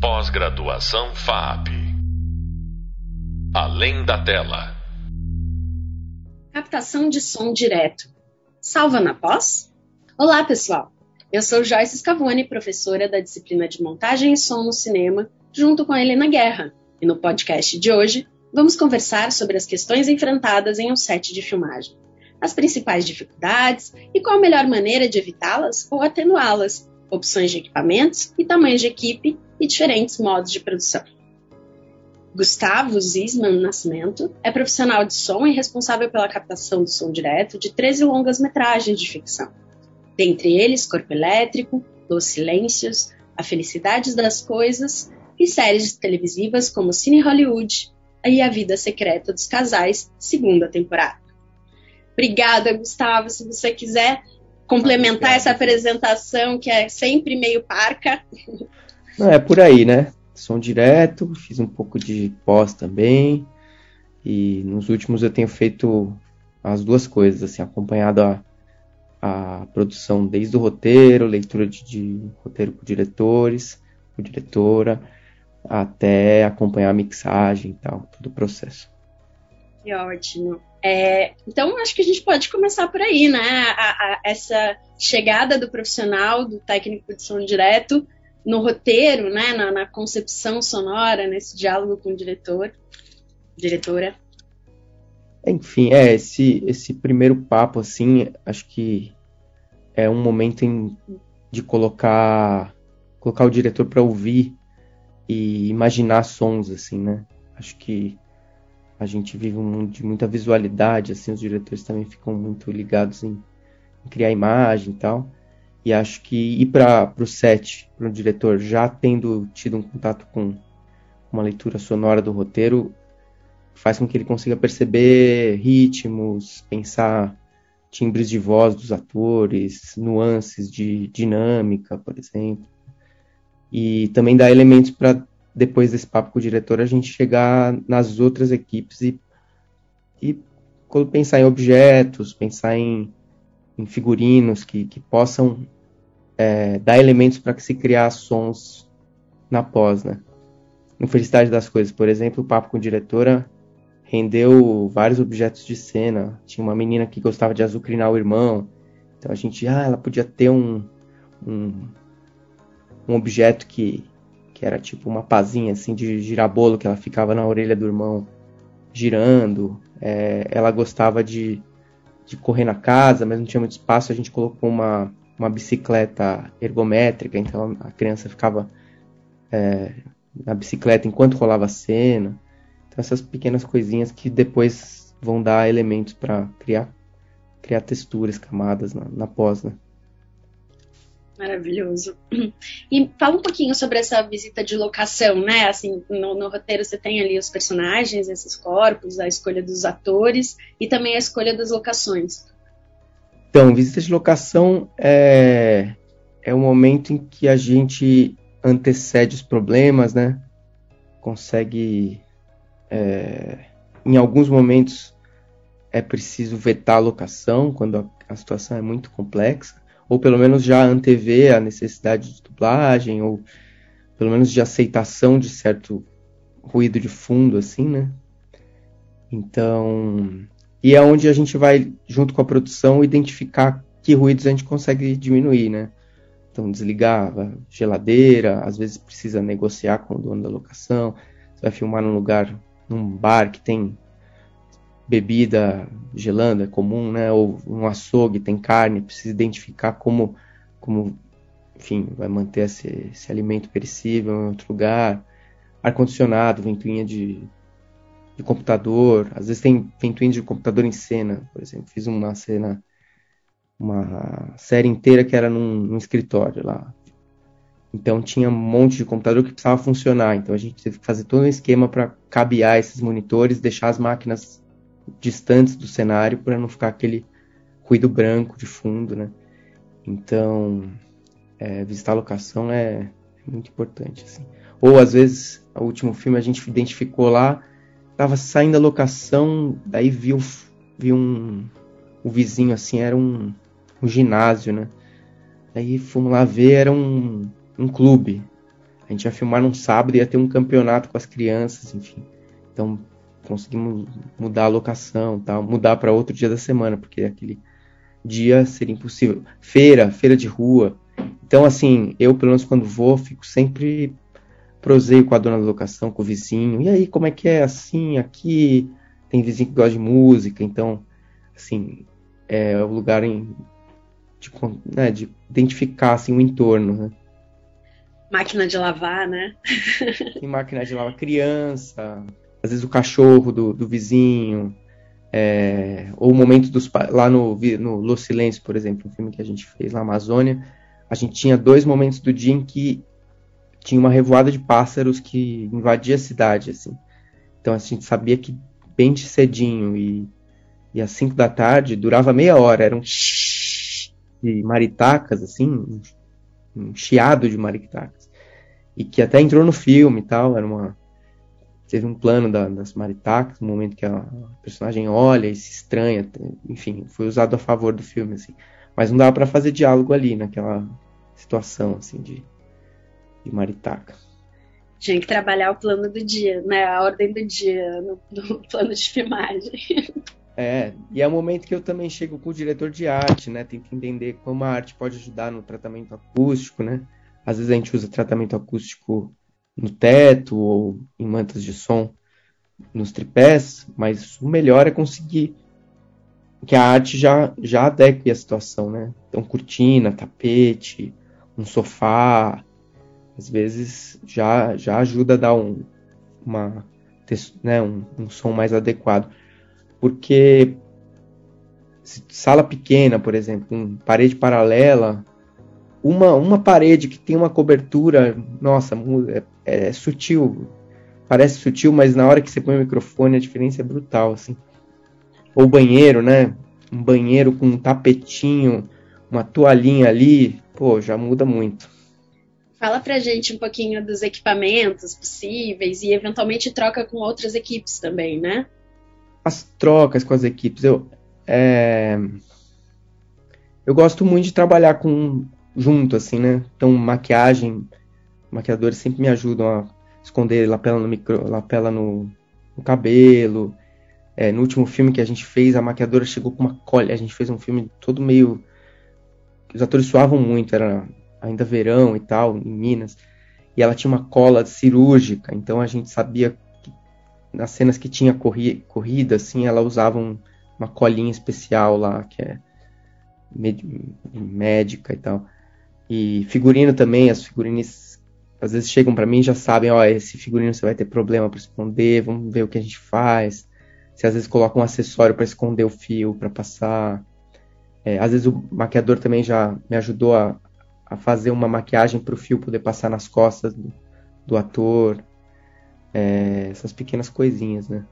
Pós-graduação FAP. Além da tela. Captação de som direto. Salva na pós? Olá, pessoal. Eu sou Joyce Scavone, professora da disciplina de montagem e som no cinema, junto com a Helena Guerra. E no podcast de hoje, vamos conversar sobre as questões enfrentadas em um set de filmagem, as principais dificuldades e qual a melhor maneira de evitá-las ou atenuá-las, opções de equipamentos e tamanhos de equipe e diferentes modos de produção. Gustavo Zisman Nascimento é profissional de som e responsável pela captação do som direto de 13 longas-metragens de ficção, dentre eles Corpo Elétrico, Los Silêncios, A Felicidade das Coisas e séries televisivas como Cine Hollywood e A Vida Secreta dos Casais, segunda temporada. Obrigada, Gustavo. Se você quiser complementar essa apresentação, que é sempre meio parca. Não, é por aí, né? Som direto, fiz um pouco de pós também. E nos últimos eu tenho feito as duas coisas, assim, acompanhado a, a produção desde o roteiro, leitura de, de roteiro com diretores, com diretora, até acompanhar a mixagem e tal, todo o processo. Que ótimo. É, então, acho que a gente pode começar por aí, né? A, a, essa chegada do profissional, do técnico de som direto, no roteiro, né, na, na, concepção sonora, nesse diálogo com o diretor, diretora. Enfim, é esse esse primeiro papo assim, acho que é um momento em, de colocar colocar o diretor para ouvir e imaginar sons assim, né? Acho que a gente vive um mundo de muita visualidade, assim, os diretores também ficam muito ligados em, em criar imagem e tal. E acho que ir para o set, para o diretor, já tendo tido um contato com uma leitura sonora do roteiro, faz com que ele consiga perceber ritmos, pensar timbres de voz dos atores, nuances de dinâmica, por exemplo. E também dá elementos para, depois desse papo com o diretor, a gente chegar nas outras equipes e, e pensar em objetos, pensar em em figurinos que, que possam é, dar elementos para que se criar sons na pós, né? No Felicidade das Coisas, por exemplo, o papo com a diretora rendeu vários objetos de cena. Tinha uma menina que gostava de azucrinar o irmão, então a gente, ah, ela podia ter um, um, um objeto que, que era tipo uma pazinha assim de girabolo que ela ficava na orelha do irmão girando. É, ela gostava de de correr na casa, mas não tinha muito espaço, a gente colocou uma, uma bicicleta ergométrica, então a criança ficava é, na bicicleta enquanto rolava a cena. Então essas pequenas coisinhas que depois vão dar elementos para criar, criar texturas, camadas na, na pós, né? Maravilhoso. E fala um pouquinho sobre essa visita de locação, né? Assim, no, no, roteiro você tem ali os personagens, esses corpos, a escolha dos atores e também a escolha das locações. Então, visita de locação é, é o momento em que a gente antecede os problemas, né? Consegue. É, em alguns momentos é preciso vetar a locação, quando a, a situação é muito complexa ou pelo menos já antever a necessidade de dublagem, ou pelo menos de aceitação de certo ruído de fundo, assim, né? Então, e é onde a gente vai, junto com a produção, identificar que ruídos a gente consegue diminuir, né? Então, desligar a geladeira, às vezes precisa negociar com o dono da locação, você vai filmar num lugar, num bar que tem bebida gelando é comum, né? Ou um açougue tem carne, precisa identificar como, como enfim, vai manter esse, esse alimento perecível em outro lugar. Ar-condicionado, ventoinha de, de computador. Às vezes tem ventoinha de computador em cena, por exemplo. Fiz uma cena, uma série inteira que era num, num escritório lá. Então tinha um monte de computador que precisava funcionar. Então a gente teve que fazer todo um esquema para cabear esses monitores, deixar as máquinas distantes do cenário para não ficar aquele ruído branco de fundo, né? Então, é, visitar a locação é muito importante, assim. Ou às vezes, o último filme a gente identificou lá, tava saindo a locação, daí viu, viu um, o vizinho assim, era um, um ginásio, né? Aí fomos lá ver, era um, um clube. A gente ia filmar num sábado e ia ter um campeonato com as crianças, enfim. Então conseguimos mudar a locação, tal, mudar para outro dia da semana, porque aquele dia seria impossível. Feira, feira de rua. Então, assim, eu, pelo menos quando vou, fico sempre proseio com a dona da locação, com o vizinho. E aí, como é que é assim, aqui? Tem vizinho que gosta de música, então, assim, é o lugar em, de, né, de identificar assim, o entorno, né? Máquina de lavar, né? Tem máquina de lavar criança, às vezes o cachorro do, do vizinho, é, ou o momento dos lá no, no Los Silêncio, por exemplo, um filme que a gente fez na Amazônia, a gente tinha dois momentos do dia em que tinha uma revoada de pássaros que invadia a cidade, assim. Então a gente sabia que bem de cedinho e, e às 5 da tarde durava meia hora, era um de maritacas, assim, um, um chiado de maritacas. E que até entrou no filme e tal, era uma teve um plano da, das maritacas, no momento que a, personagem olha e se estranha, enfim, foi usado a favor do filme, assim. Mas não dava para fazer diálogo ali, naquela situação, assim, de, de maritaca. Tinha que trabalhar o plano do dia, né? A ordem do dia no, no plano de filmagem. É, e é o momento que eu também chego com o diretor de arte, né? Tento entender como a arte pode ajudar no tratamento acústico, né? Às vezes a gente usa tratamento acústico no teto ou em mantas de som nos tripés, mas o melhor é conseguir que a arte já, já adeque a situação, né? Então, cortina, tapete, um sofá, às vezes já, já ajuda a dar um, uma, né, um, um som mais adequado. Porque sala pequena, por exemplo, com parede paralela, uma, uma parede que tem uma cobertura, nossa, é, é, sutil. Parece sutil, mas na hora que você põe o microfone a diferença é brutal, assim. Ou banheiro, né? Um banheiro com um tapetinho, uma toalhinha ali, pô, já muda muito. Fala pra gente um pouquinho dos equipamentos possíveis e eventualmente troca com outras equipes também, né? As trocas com as equipes, eu é... eu gosto muito de trabalhar com junto assim, né? Então maquiagem, maquiadores sempre me ajudam a esconder lapela no micro, lapela no, no cabelo. É, no último filme que a gente fez, a maquiadora chegou com uma colha. A gente fez um filme todo meio. Os atores suavam muito, era ainda verão e tal, em Minas. E ela tinha uma cola cirúrgica, então a gente sabia que nas cenas que tinha corri corrida, assim, ela usava um, uma colinha especial lá, que é médica e tal. E figurino também, as figurinas às vezes chegam para mim e já sabem, ó, esse figurino você vai ter problema para esconder, vamos ver o que a gente faz. Se às vezes coloca um acessório para esconder o fio, para passar. É, às vezes o maquiador também já me ajudou a, a fazer uma maquiagem para o fio poder passar nas costas do, do ator. É, essas pequenas coisinhas, né?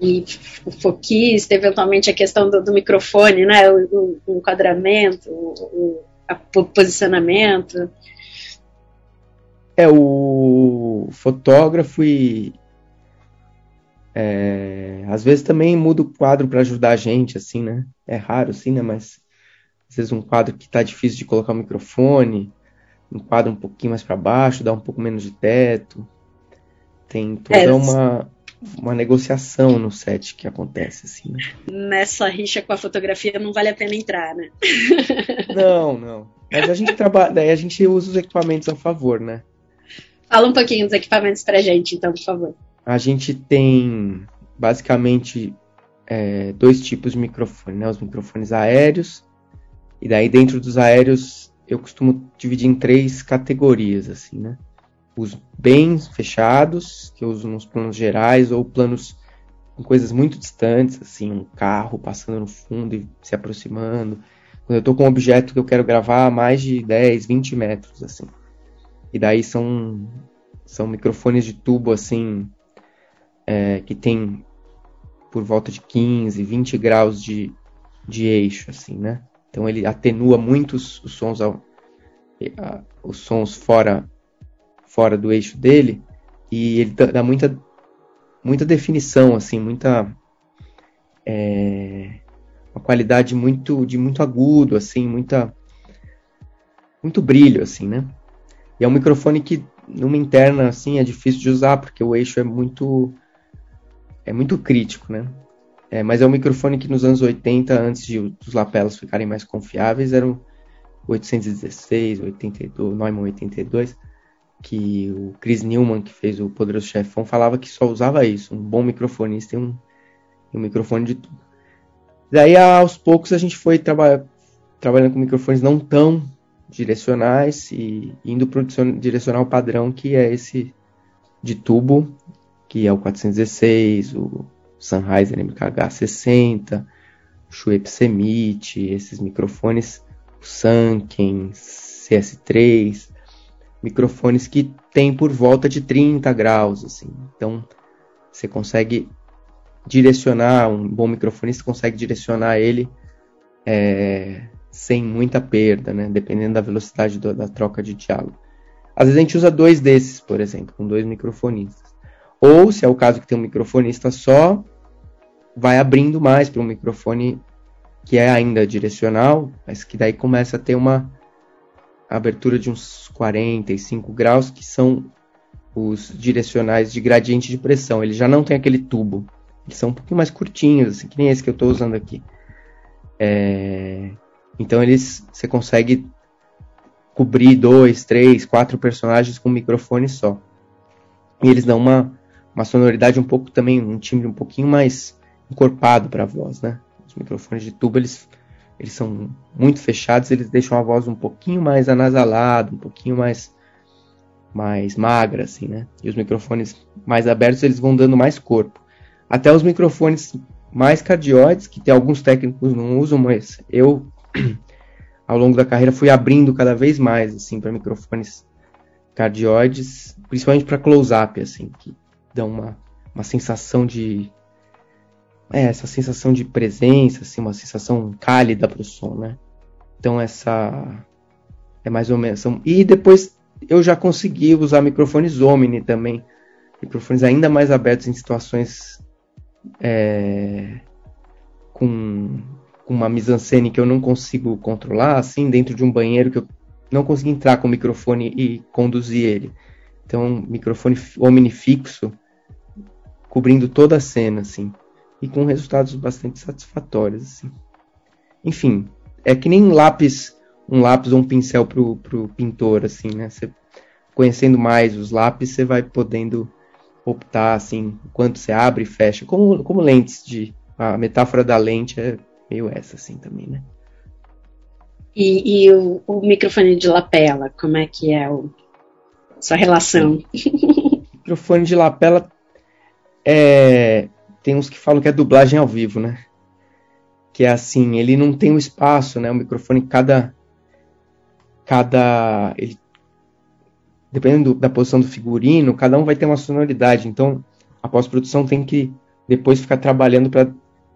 E o foquista, eventualmente a questão do, do microfone, né? O, o enquadramento, o, o posicionamento. É, o fotógrafo e. É, às vezes também muda o quadro para ajudar a gente, assim, né? É raro, assim, né? Mas às vezes um quadro que tá difícil de colocar o microfone, um quadro um pouquinho mais para baixo, dá um pouco menos de teto. Tem toda é, uma, uma negociação no set que acontece, assim, né? Nessa rixa com a fotografia não vale a pena entrar, né? não, não. Mas a gente trabalha, daí a gente usa os equipamentos a favor, né? Fala um pouquinho dos equipamentos pra gente, então, por favor. A gente tem basicamente é, dois tipos de microfone, né? Os microfones aéreos, e daí dentro dos aéreos eu costumo dividir em três categorias, assim, né? Os bem fechados, que eu uso nos planos gerais, ou planos com coisas muito distantes, assim, um carro passando no fundo e se aproximando. Quando eu estou com um objeto que eu quero gravar a mais de 10, 20 metros, assim. E daí são, são microfones de tubo assim, é, que tem por volta de 15, 20 graus de, de eixo, assim, né? Então ele atenua muito os, os sons ao, os sons fora fora do eixo dele e ele dá muita muita definição, assim, muita é, uma qualidade muito de muito agudo, assim, muita muito brilho, assim, né? E é um microfone que numa interna assim é difícil de usar porque o eixo é muito é muito crítico, né? É, mas é um microfone que nos anos 80, antes de os lapelas ficarem mais confiáveis, eram 816, 82, Neumann 82, que o Chris Newman, que fez o Poderoso Chefão, falava que só usava isso, um bom microfonista e um, um microfone de tubo. Daí, aos poucos, a gente foi traba trabalhando com microfones não tão direcionais e indo para o direcional padrão, que é esse de tubo, que é o 416, o Sennheiser MKH60, o Shure Semit, esses microfones, o Sanken, CS3, microfones que tem por volta de 30 graus, assim. Então, você consegue direcionar, um bom microfonista consegue direcionar ele é, sem muita perda, né? Dependendo da velocidade do, da troca de diálogo. Às vezes a gente usa dois desses, por exemplo, com dois microfonistas. Ou, se é o caso que tem um microfonista só, vai abrindo mais para um microfone que é ainda direcional, mas que daí começa a ter uma abertura de uns 45 graus, que são os direcionais de gradiente de pressão. Ele já não tem aquele tubo. Eles são um pouquinho mais curtinhos, assim, que nem esse que eu estou usando aqui. É... Então eles você consegue cobrir dois, três, quatro personagens com um microfone só. E eles dão uma, uma sonoridade um pouco também, um timbre um pouquinho mais encorpado para a voz, né? Os microfones de tubo eles, eles são muito fechados, eles deixam a voz um pouquinho mais anasalada, um pouquinho mais mais magra, assim, né? E os microfones mais abertos eles vão dando mais corpo. Até os microfones mais cardioides, que tem alguns técnicos não usam, mas eu ao longo da carreira fui abrindo cada vez mais assim para microfones cardioides, principalmente para close-up, assim, que dão uma, uma sensação de é, essa sensação de presença, assim, uma sensação cálida para o som, né? Então essa é mais ou menos. E depois eu já consegui usar microfones Omni também, microfones ainda mais abertos em situações é, com, com uma mise-en-scène que eu não consigo controlar, assim, dentro de um banheiro que eu não consigo entrar com o microfone e conduzir ele. Então, microfone Omni fixo, cobrindo toda a cena, assim, e com resultados bastante satisfatórios, assim. Enfim, é que nem um lápis, um lápis ou um pincel pro, pro pintor, assim, né? Você, conhecendo mais os lápis, você vai podendo optar assim, quanto você abre e fecha, como, como lentes de. A metáfora da lente é meio essa assim também, né? E, e o, o, microfone de lapela, como é que é o, sua relação? O microfone de lapela é, tem uns que falam que é dublagem ao vivo, né? Que é assim, ele não tem um espaço, né? O microfone, cada. Cada. Ele dependendo da posição do figurino, cada um vai ter uma sonoridade. Então, a pós-produção tem que depois ficar trabalhando para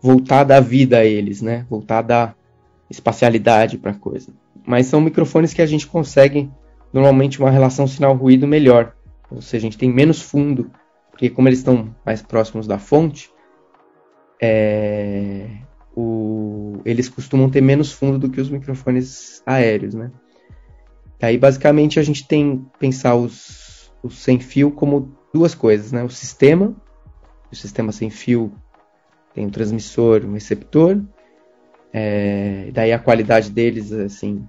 voltar a dar vida a eles, né? Voltar a dar espacialidade para a coisa. Mas são microfones que a gente consegue normalmente uma relação sinal-ruído melhor. Ou seja, a gente tem menos fundo, porque como eles estão mais próximos da fonte, é, o, eles costumam ter menos fundo do que os microfones aéreos, né? Aí, basicamente, a gente tem pensar os, os sem fio como duas coisas, né? O sistema, o sistema sem fio tem um transmissor, um receptor, é, daí a qualidade deles, assim,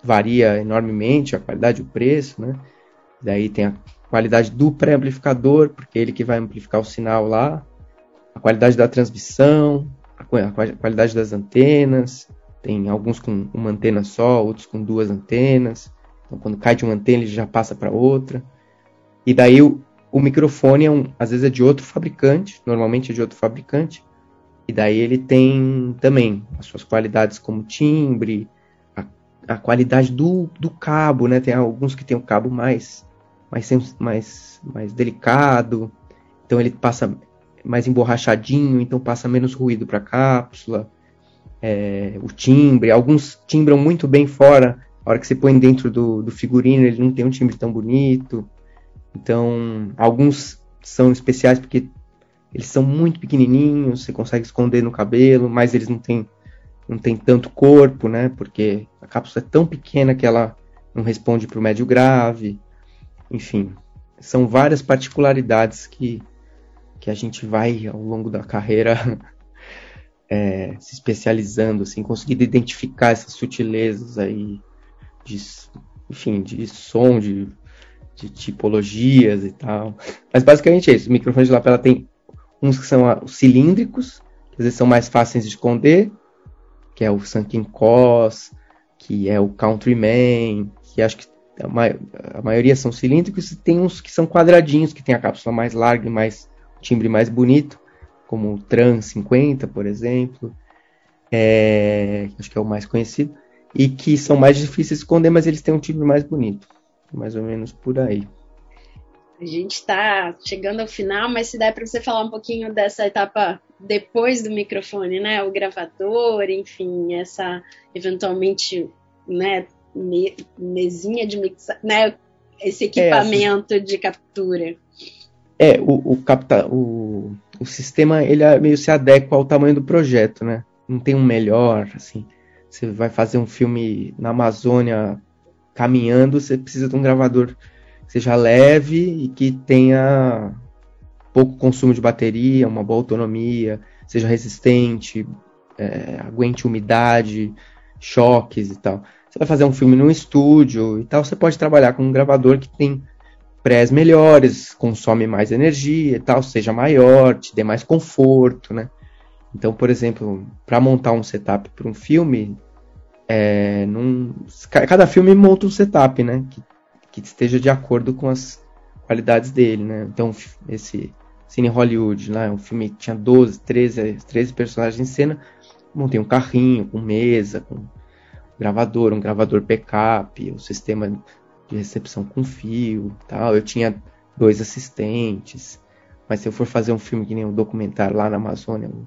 varia enormemente, a qualidade, o preço, né? Daí tem a qualidade do pré-amplificador, porque é ele que vai amplificar o sinal lá, a qualidade da transmissão, a qualidade das antenas, tem alguns com uma antena só, outros com duas antenas. Então, quando cai de uma antena, ele já passa para outra. E daí o, o microfone, é um, às vezes, é de outro fabricante, normalmente é de outro fabricante. E daí ele tem também as suas qualidades como timbre, a, a qualidade do, do cabo, né? Tem alguns que tem o cabo mais, mais, mais, mais delicado, então ele passa mais emborrachadinho, então passa menos ruído para a cápsula é, o timbre, alguns timbram muito bem fora, a hora que você põe dentro do, do figurino ele não tem um timbre tão bonito. Então, alguns são especiais porque eles são muito pequenininhos, você consegue esconder no cabelo, mas eles não têm não tem tanto corpo, né? Porque a cápsula é tão pequena que ela não responde para o médio grave. Enfim, são várias particularidades que, que a gente vai ao longo da carreira é, se especializando, assim, conseguindo identificar essas sutilezas aí de, enfim, de som, de, de tipologias e tal. Mas basicamente é isso. O microfone de lapela tem uns que são os cilíndricos, que às vezes são mais fáceis de esconder, que é o Sunken Cos, que é o Countryman, que acho que a, a, maioria são cilíndricos, e tem uns que são quadradinhos, que tem a cápsula mais larga e mais timbre mais bonito, como o Trans 50, por exemplo, é, acho que é o mais conhecido, e que são mais difíceis de esconder, mas eles têm um timbre mais bonito, mais ou menos por aí. A gente está chegando ao final, mas se der para você falar um pouquinho dessa etapa depois do microfone, né? O gravador, enfim, essa eventualmente, né? Me, mesinha de mixar, né? Esse equipamento é, de captura. É, o, o, capta, o, o sistema ele é meio se adequa ao tamanho do projeto, né? Não tem um melhor, assim. Você vai fazer um filme na Amazônia caminhando, você precisa de um gravador seja leve e que tenha pouco consumo de bateria, uma boa autonomia, seja resistente, é, aguente umidade, choques e tal. Você vai fazer um filme num estúdio e tal, você pode trabalhar com um gravador que tem prés melhores, consome mais energia e tal, seja maior, te dê mais conforto, né? Então, por exemplo, para montar um setup para um filme, é, num, cada filme monta um setup, né? Que que esteja de acordo com as qualidades dele, né? Então, esse Cine Hollywood, lá, um filme que tinha 12, 13, 13 personagens em cena, montei um carrinho com mesa, com gravador, um gravador backup, um sistema de recepção com fio, tal. Eu tinha dois assistentes. Mas se eu for fazer um filme que nem um documentário lá na Amazônia, um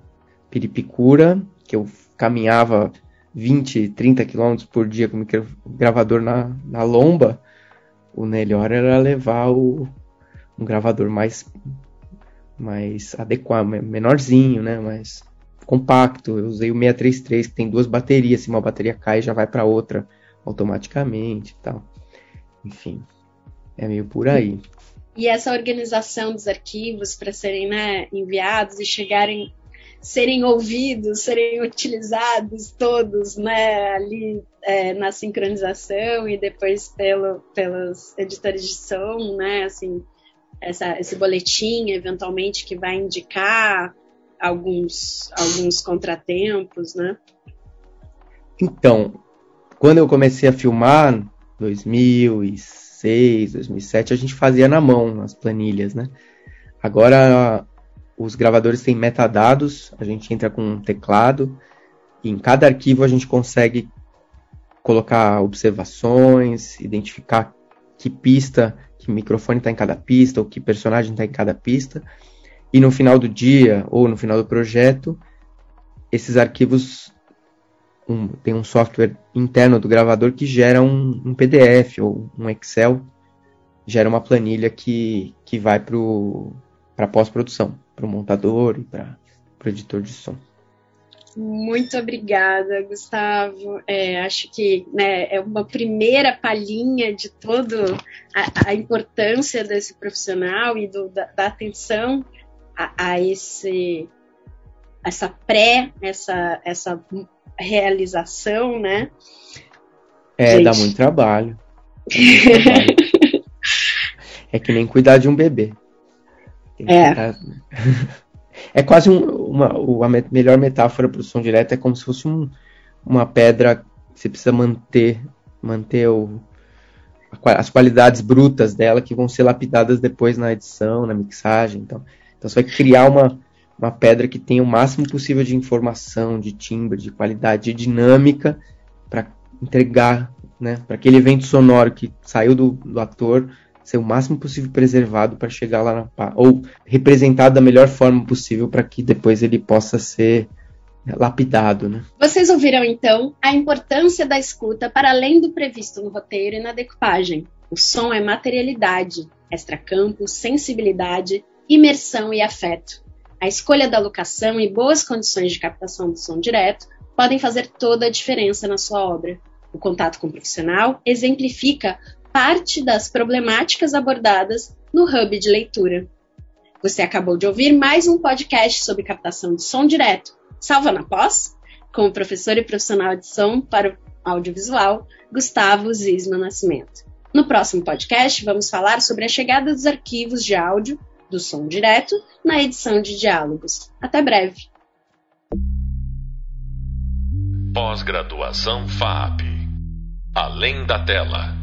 Piripicura, que eu caminhava 20, 30 quilômetros por dia com o gravador na, na lomba, o melhor era levar o, um gravador mais mais adequado, menorzinho, né, mais compacto. Eu usei o 633 que tem duas baterias, se uma bateria cai já vai para outra automaticamente, tal. Enfim, é meio por aí. E essa organização dos arquivos para serem né, enviados e chegarem serem ouvidos, serem utilizados todos, né, ali é, na sincronização e depois pelo, pelos editores de som, né, assim, essa, esse boletim, eventualmente, que vai indicar alguns, alguns contratempos, né? Então, quando eu comecei a filmar, 2006, 2007, a gente fazia na mão as planilhas, né? Agora os gravadores têm metadados, a gente entra com um teclado, e em cada arquivo a gente consegue colocar observações, identificar que pista, que microfone está em cada pista, ou que personagem está em cada pista. E no final do dia, ou no final do projeto, esses arquivos um, tem um software interno do gravador que gera um, um PDF ou um Excel, gera uma planilha que, que vai para pós-produção para o montador e para o editor de som. Muito obrigada, Gustavo. É, acho que né, é uma primeira palhinha de toda a, importância desse profissional e do, da, da, atenção a, a, esse essa pré, essa, essa realização, né? É, Gente. dá muito trabalho. Dá muito trabalho. é que nem cuidar de um bebê. É. é quase um, uma, a melhor metáfora para o som direto é como se fosse um, uma pedra que você precisa manter, manter o, as qualidades brutas dela que vão ser lapidadas depois na edição, na mixagem. Então, então você vai criar uma, uma pedra que tenha o máximo possível de informação, de timbre, de qualidade, de dinâmica para entregar, né, para aquele evento sonoro que saiu do, do ator ser o máximo possível preservado para chegar lá na ou representado da melhor forma possível para que depois ele possa ser né, lapidado, né? Vocês ouviram então a importância da escuta para além do previsto no roteiro e na decupagem. O som é materialidade, extracampo, sensibilidade, imersão e afeto. A escolha da locação e boas condições de captação do som direto podem fazer toda a diferença na sua obra. O contato com o profissional exemplifica parte das problemáticas abordadas no Hub de Leitura. Você acabou de ouvir mais um podcast sobre captação de som direto, Salva na Pós, com o professor e profissional de som para o audiovisual, Gustavo Zisma Nascimento. No próximo podcast, vamos falar sobre a chegada dos arquivos de áudio do som direto na edição de diálogos. Até breve! Pós-graduação FAP Além da tela.